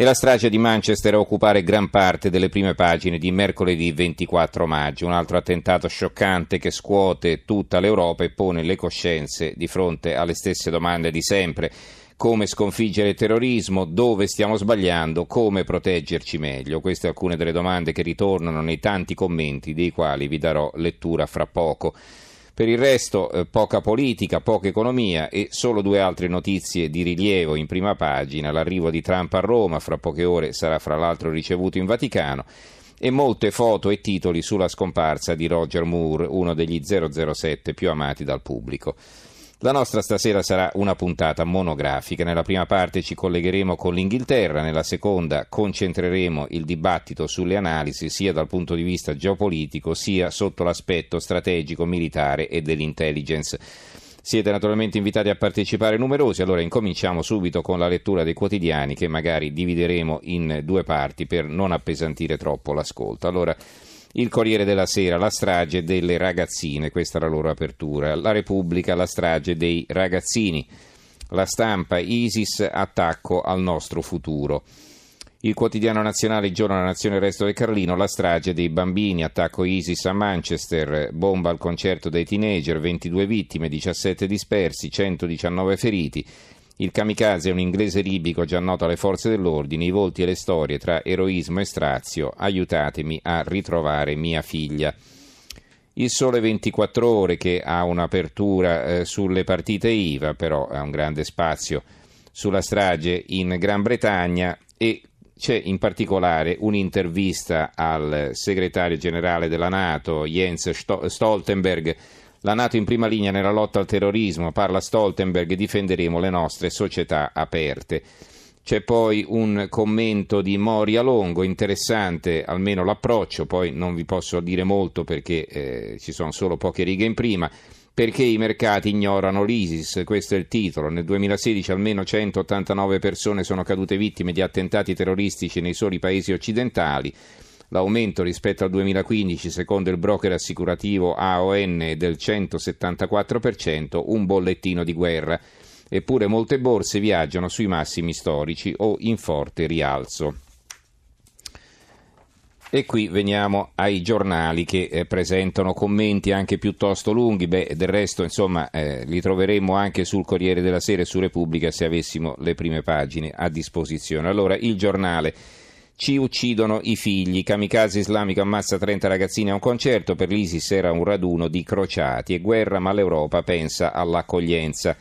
E la strage di Manchester a occupare gran parte delle prime pagine di mercoledì 24 maggio, un altro attentato scioccante che scuote tutta l'Europa e pone le coscienze di fronte alle stesse domande di sempre come sconfiggere il terrorismo, dove stiamo sbagliando, come proteggerci meglio. Queste alcune delle domande che ritornano nei tanti commenti dei quali vi darò lettura fra poco. Per il resto eh, poca politica, poca economia e solo due altre notizie di rilievo in prima pagina. L'arrivo di Trump a Roma, fra poche ore sarà fra l'altro ricevuto in Vaticano e molte foto e titoli sulla scomparsa di Roger Moore, uno degli 007 più amati dal pubblico. La nostra stasera sarà una puntata monografica. Nella prima parte ci collegheremo con l'Inghilterra, nella seconda concentreremo il dibattito sulle analisi sia dal punto di vista geopolitico sia sotto l'aspetto strategico, militare e dell'intelligence. Siete naturalmente invitati a partecipare numerosi, allora incominciamo subito con la lettura dei quotidiani che magari divideremo in due parti per non appesantire troppo l'ascolto. Allora, il Corriere della Sera, la strage delle ragazzine, questa è la loro apertura. La Repubblica, la strage dei ragazzini. La stampa, ISIS, attacco al nostro futuro. Il quotidiano nazionale, il giorno della nazione, il resto del Carlino, la strage dei bambini, attacco ISIS a Manchester, bomba al concerto dei teenager, 22 vittime, 17 dispersi, 119 feriti. Il kamikaze è un inglese libico già noto alle forze dell'ordine, i volti e le storie tra eroismo e strazio, aiutatemi a ritrovare mia figlia. Il Sole 24 Ore che ha un'apertura eh, sulle partite IVA, però ha un grande spazio sulla strage in Gran Bretagna e c'è in particolare un'intervista al segretario generale della Nato, Jens Stoltenberg, la Nato in prima linea nella lotta al terrorismo, parla Stoltenberg, difenderemo le nostre società aperte. C'è poi un commento di Moria Longo, interessante almeno l'approccio, poi non vi posso dire molto perché eh, ci sono solo poche righe in prima. Perché i mercati ignorano l'ISIS? Questo è il titolo. Nel 2016 almeno 189 persone sono cadute vittime di attentati terroristici nei soli paesi occidentali. L'aumento rispetto al 2015, secondo il broker assicurativo AON, è del 174%, un bollettino di guerra. Eppure molte borse viaggiano sui massimi storici o in forte rialzo. E qui veniamo ai giornali che eh, presentano commenti anche piuttosto lunghi, Beh, del resto insomma eh, li troveremmo anche sul Corriere della Sera e su Repubblica se avessimo le prime pagine a disposizione. Allora, il giornale ci uccidono i figli. Kamikaze islamico ammazza 30 ragazzini a un concerto. Per l'ISIS era un raduno di crociati. E guerra, ma l'Europa pensa all'accoglienza.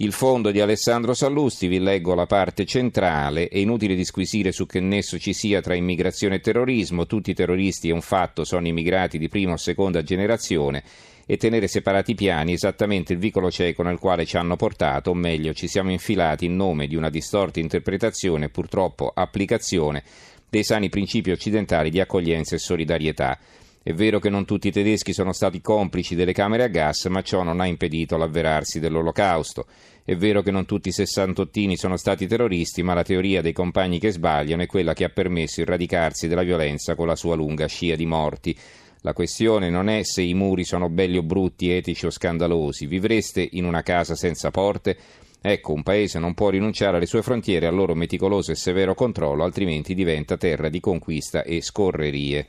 Il fondo di Alessandro Sallusti, vi leggo la parte centrale, è inutile disquisire su che nesso ci sia tra immigrazione e terrorismo, tutti i terroristi è un fatto, sono immigrati di prima o seconda generazione e tenere separati i piani esattamente il vicolo cieco nel quale ci hanno portato, o meglio ci siamo infilati in nome di una distorta interpretazione e purtroppo applicazione dei sani principi occidentali di accoglienza e solidarietà. È vero che non tutti i tedeschi sono stati complici delle camere a gas, ma ciò non ha impedito l'avverarsi dell'olocausto. È vero che non tutti i sessantottini sono stati terroristi, ma la teoria dei compagni che sbagliano è quella che ha permesso il radicarsi della violenza con la sua lunga scia di morti. La questione non è se i muri sono belli o brutti, etici o scandalosi. Vivreste in una casa senza porte? Ecco, un paese non può rinunciare alle sue frontiere al loro meticoloso e severo controllo, altrimenti diventa terra di conquista e scorrerie.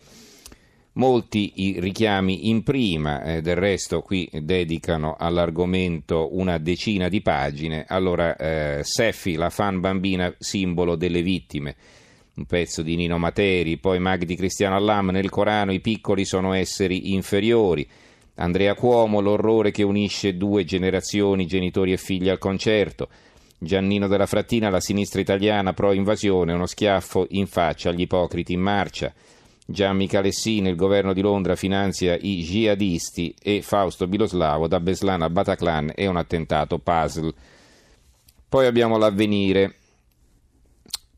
Molti i richiami in prima, eh, del resto qui dedicano all'argomento una decina di pagine. Allora, eh, Seffi, la fan bambina simbolo delle vittime. Un pezzo di Nino Materi, poi Magdi Cristiano Allam, nel Corano i piccoli sono esseri inferiori, Andrea Cuomo, l'orrore che unisce due generazioni, genitori e figli al concerto, Giannino della Frattina, la sinistra italiana pro-invasione, uno schiaffo in faccia agli ipocriti in marcia, Gian Michalessini, il governo di Londra finanzia i jihadisti e Fausto Biloslavo da Beslan a Bataclan è un attentato puzzle. Poi abbiamo l'avvenire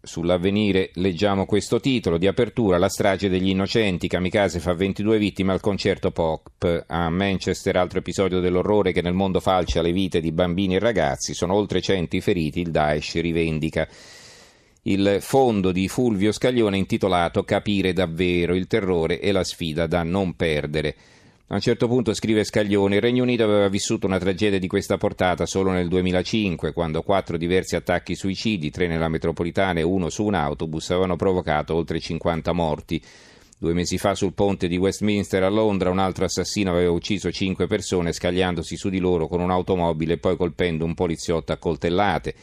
Sull'avvenire leggiamo questo titolo di apertura, la strage degli innocenti, Kamikaze fa 22 vittime al concerto pop. A Manchester, altro episodio dell'orrore che nel mondo falcia le vite di bambini e ragazzi, sono oltre 100 i feriti, il Daesh rivendica. Il fondo di Fulvio Scaglione intitolato Capire davvero il terrore e la sfida da non perdere. A un certo punto scrive Scaglione, il Regno Unito aveva vissuto una tragedia di questa portata solo nel 2005, quando quattro diversi attacchi suicidi, tre nella metropolitana e uno su un autobus, avevano provocato oltre 50 morti. Due mesi fa sul ponte di Westminster a Londra un altro assassino aveva ucciso cinque persone scagliandosi su di loro con un'automobile e poi colpendo un poliziotto a coltellate,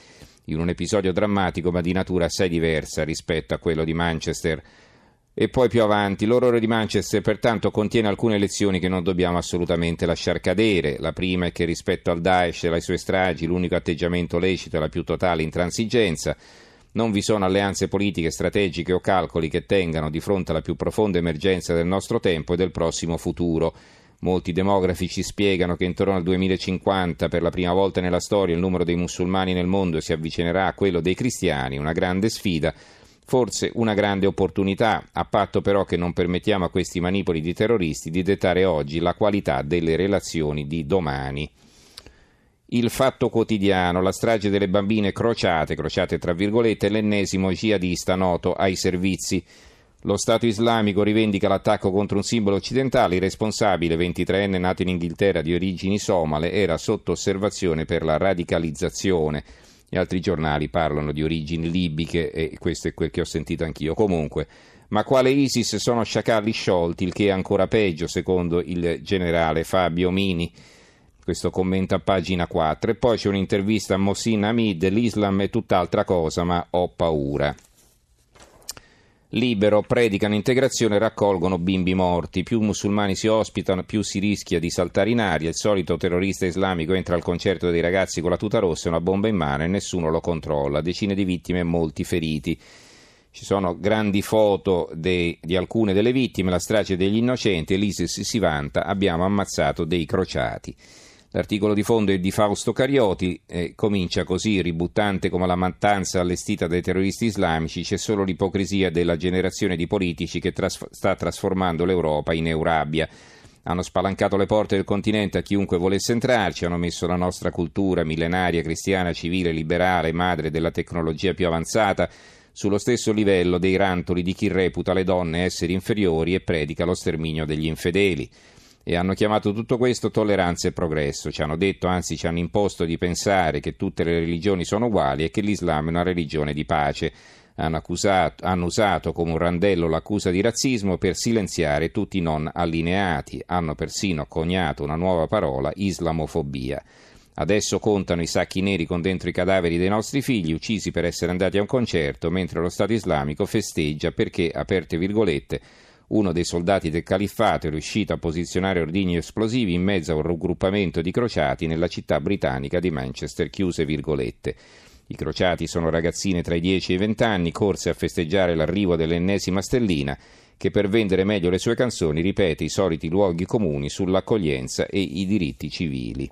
in un episodio drammatico ma di natura assai diversa rispetto a quello di Manchester. E poi più avanti, l'orrore di Manchester pertanto contiene alcune lezioni che non dobbiamo assolutamente lasciar cadere. La prima è che rispetto al Daesh e alle sue stragi l'unico atteggiamento lecito è la più totale intransigenza. Non vi sono alleanze politiche, strategiche o calcoli che tengano di fronte alla più profonda emergenza del nostro tempo e del prossimo futuro. Molti demografi ci spiegano che intorno al 2050, per la prima volta nella storia, il numero dei musulmani nel mondo si avvicinerà a quello dei cristiani, una grande sfida forse una grande opportunità, a patto però che non permettiamo a questi manipoli di terroristi di dettare oggi la qualità delle relazioni di domani. Il fatto quotidiano, la strage delle bambine crociate, crociate tra virgolette, l'ennesimo jihadista noto ai servizi. Lo Stato islamico rivendica l'attacco contro un simbolo occidentale, il responsabile, 23enne nato in Inghilterra di origini somale, era sotto osservazione per la radicalizzazione. Gli altri giornali parlano di origini libiche e questo è quel che ho sentito anch'io. Comunque, ma quale ISIS sono sciacalli sciolti, il che è ancora peggio, secondo il generale Fabio Mini. Questo commenta a pagina 4. E poi c'è un'intervista a Mossin Hamid, l'Islam è tutt'altra cosa, ma ho paura. Libero, predicano integrazione e raccolgono bimbi morti. Più musulmani si ospitano, più si rischia di saltare in aria. Il solito terrorista islamico entra al concerto dei ragazzi con la tuta rossa e una bomba in mano e nessuno lo controlla. Decine di vittime e molti feriti. Ci sono grandi foto de, di alcune delle vittime, la strage degli innocenti l'ISIS si vanta, abbiamo ammazzato dei crociati. L'articolo di fondo è di Fausto Carioti, eh, comincia così, ributtante come la mattanza allestita dai terroristi islamici, c'è solo l'ipocrisia della generazione di politici che tras- sta trasformando l'Europa in Eurabia. Hanno spalancato le porte del continente a chiunque volesse entrarci, hanno messo la nostra cultura millenaria, cristiana, civile, liberale, madre della tecnologia più avanzata, sullo stesso livello dei rantoli di chi reputa le donne esseri inferiori e predica lo sterminio degli infedeli e hanno chiamato tutto questo tolleranza e progresso. Ci hanno detto, anzi ci hanno imposto di pensare che tutte le religioni sono uguali e che l'Islam è una religione di pace. Hanno, accusato, hanno usato come un randello l'accusa di razzismo per silenziare tutti i non allineati. Hanno persino coniato una nuova parola, islamofobia. Adesso contano i sacchi neri con dentro i cadaveri dei nostri figli uccisi per essere andati a un concerto, mentre lo Stato islamico festeggia perché, aperte virgolette, uno dei soldati del califfato è riuscito a posizionare ordigni esplosivi in mezzo a un raggruppamento di crociati nella città britannica di Manchester, chiuse virgolette. I crociati sono ragazzine tra i 10 e i 20 anni, corse a festeggiare l'arrivo dell'ennesima stellina, che per vendere meglio le sue canzoni ripete i soliti luoghi comuni sull'accoglienza e i diritti civili.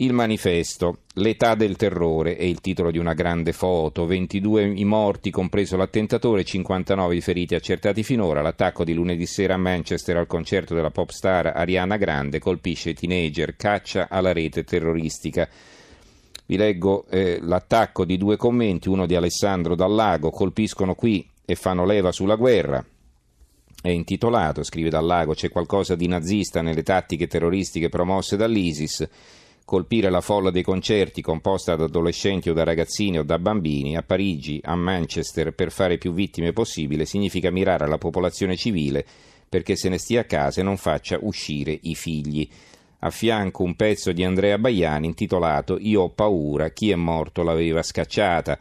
Il manifesto, l'età del terrore è il titolo di una grande foto, 22 i morti, compreso l'attentatore, 59 i feriti accertati finora, l'attacco di lunedì sera a Manchester al concerto della pop star Ariana Grande colpisce teenager, caccia alla rete terroristica. Vi leggo eh, l'attacco di due commenti, uno di Alessandro Dallago, colpiscono qui e fanno leva sulla guerra. È intitolato, scrive Dallago, c'è qualcosa di nazista nelle tattiche terroristiche promosse dall'ISIS colpire la folla dei concerti composta da adolescenti o da ragazzini o da bambini a Parigi, a Manchester per fare più vittime possibile significa mirare alla popolazione civile perché se ne stia a casa e non faccia uscire i figli. A fianco un pezzo di Andrea Baiani intitolato Io ho paura, chi è morto l'aveva scacciata.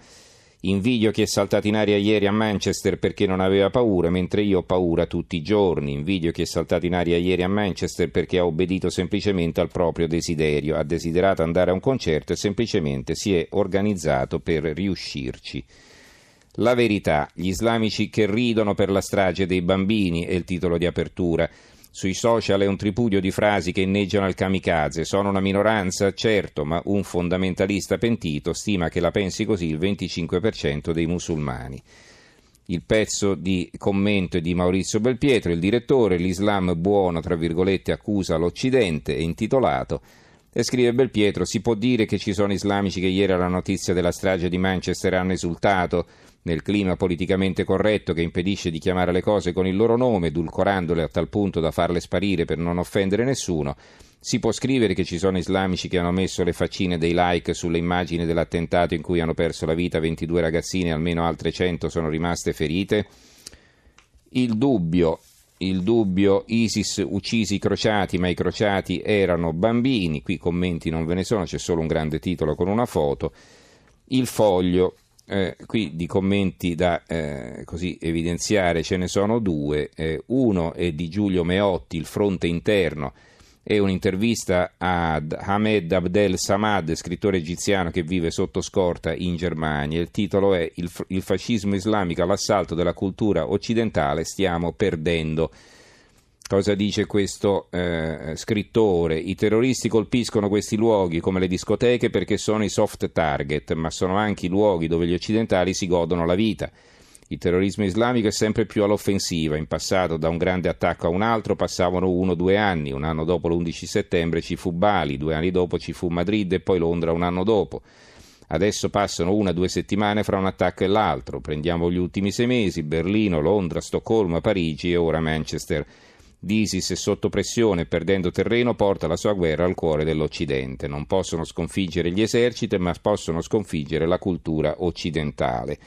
Invidio chi è saltato in aria ieri a Manchester perché non aveva paura, mentre io ho paura tutti i giorni. Invidio chi è saltato in aria ieri a Manchester perché ha obbedito semplicemente al proprio desiderio, ha desiderato andare a un concerto e semplicemente si è organizzato per riuscirci. La verità, gli islamici che ridono per la strage dei bambini è il titolo di apertura. Sui social è un tripudio di frasi che inneggiano al kamikaze. Sono una minoranza, certo, ma un fondamentalista pentito stima che la pensi così il 25% dei musulmani. Il pezzo di commento è di Maurizio Belpietro, il direttore, l'Islam buono, tra virgolette, accusa l'Occidente, è intitolato. E scrive Belpietro, si può dire che ci sono islamici che ieri alla notizia della strage di Manchester hanno esultato nel clima politicamente corretto che impedisce di chiamare le cose con il loro nome, edulcorandole a tal punto da farle sparire per non offendere nessuno. Si può scrivere che ci sono islamici che hanno messo le faccine dei like sulle immagini dell'attentato in cui hanno perso la vita 22 ragazzine e almeno altre 100 sono rimaste ferite? Il dubbio il dubbio ISIS uccisi i crociati, ma i crociati erano bambini, qui commenti non ve ne sono, c'è solo un grande titolo con una foto. Il foglio, eh, qui di commenti da eh, evidenziare ce ne sono due, eh, uno è di Giulio Meotti, il fronte interno, è un'intervista ad Hamed Abdel Samad, scrittore egiziano che vive sotto scorta in Germania. Il titolo è il fascismo islamico all'assalto della cultura occidentale, stiamo perdendo. Cosa dice questo eh, scrittore? I terroristi colpiscono questi luoghi come le discoteche perché sono i soft target, ma sono anche i luoghi dove gli occidentali si godono la vita. Il terrorismo islamico è sempre più all'offensiva. In passato, da un grande attacco a un altro, passavano uno o due anni. Un anno dopo l'11 settembre ci fu Bali, due anni dopo ci fu Madrid e poi Londra un anno dopo. Adesso passano una o due settimane fra un attacco e l'altro. Prendiamo gli ultimi sei mesi: Berlino, Londra, Stoccolma, Parigi e ora Manchester. L'ISIS è sotto pressione, perdendo terreno, porta la sua guerra al cuore dell'Occidente. Non possono sconfiggere gli eserciti, ma possono sconfiggere la cultura occidentale.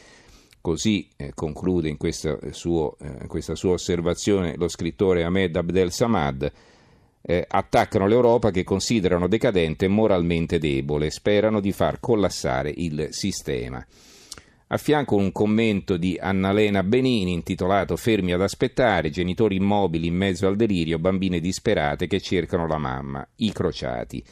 Così eh, conclude in questa, suo, eh, questa, sua osservazione lo scrittore Ahmed Abdel Samad. Eh, attaccano l'Europa che considerano decadente e moralmente debole, sperano di far collassare il sistema. A fianco un commento di Annalena Benini intitolato Fermi ad aspettare, genitori immobili in mezzo al delirio, bambine disperate che cercano la mamma, i crociati.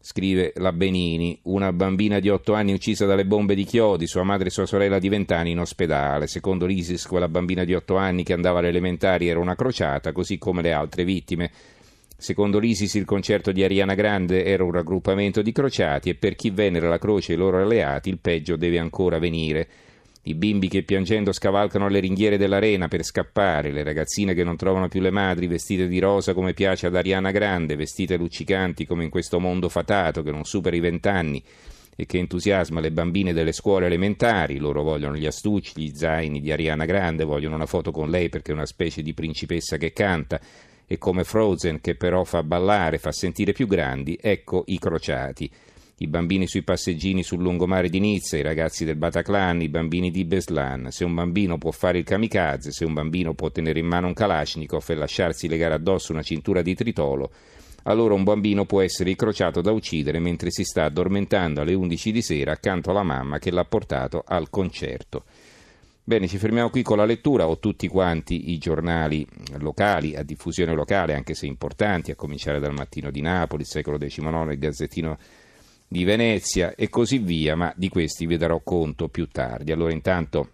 Scrive la Benini, una bambina di 8 anni uccisa dalle bombe di Chiodi, sua madre e sua sorella di 20 anni in ospedale. Secondo l'ISIS, quella bambina di 8 anni che andava alle elementari era una crociata, così come le altre vittime. Secondo l'ISIS il concerto di Ariana Grande era un raggruppamento di crociati e per chi venera la croce e i loro alleati il peggio deve ancora venire. I bimbi che piangendo scavalcano le ringhiere dell'arena per scappare, le ragazzine che non trovano più le madri vestite di rosa come piace ad Ariana Grande, vestite luccicanti come in questo mondo fatato che non supera i vent'anni e che entusiasma le bambine delle scuole elementari, loro vogliono gli astucci, gli zaini di Ariana Grande, vogliono una foto con lei perché è una specie di principessa che canta e come Frozen che però fa ballare, fa sentire più grandi, ecco i crociati i bambini sui passeggini sul lungomare di Nizza, i ragazzi del Bataclan, i bambini di Beslan. Se un bambino può fare il kamikaze, se un bambino può tenere in mano un Kalashnikov e lasciarsi legare addosso una cintura di tritolo, allora un bambino può essere incrociato da uccidere mentre si sta addormentando alle 11 di sera accanto alla mamma che l'ha portato al concerto. Bene, ci fermiamo qui con la lettura. Ho tutti quanti i giornali locali, a diffusione locale, anche se importanti, a cominciare dal Mattino di Napoli, il secolo XIX, il Gazzettino di Venezia e così via, ma di questi vi darò conto più tardi. Allora intanto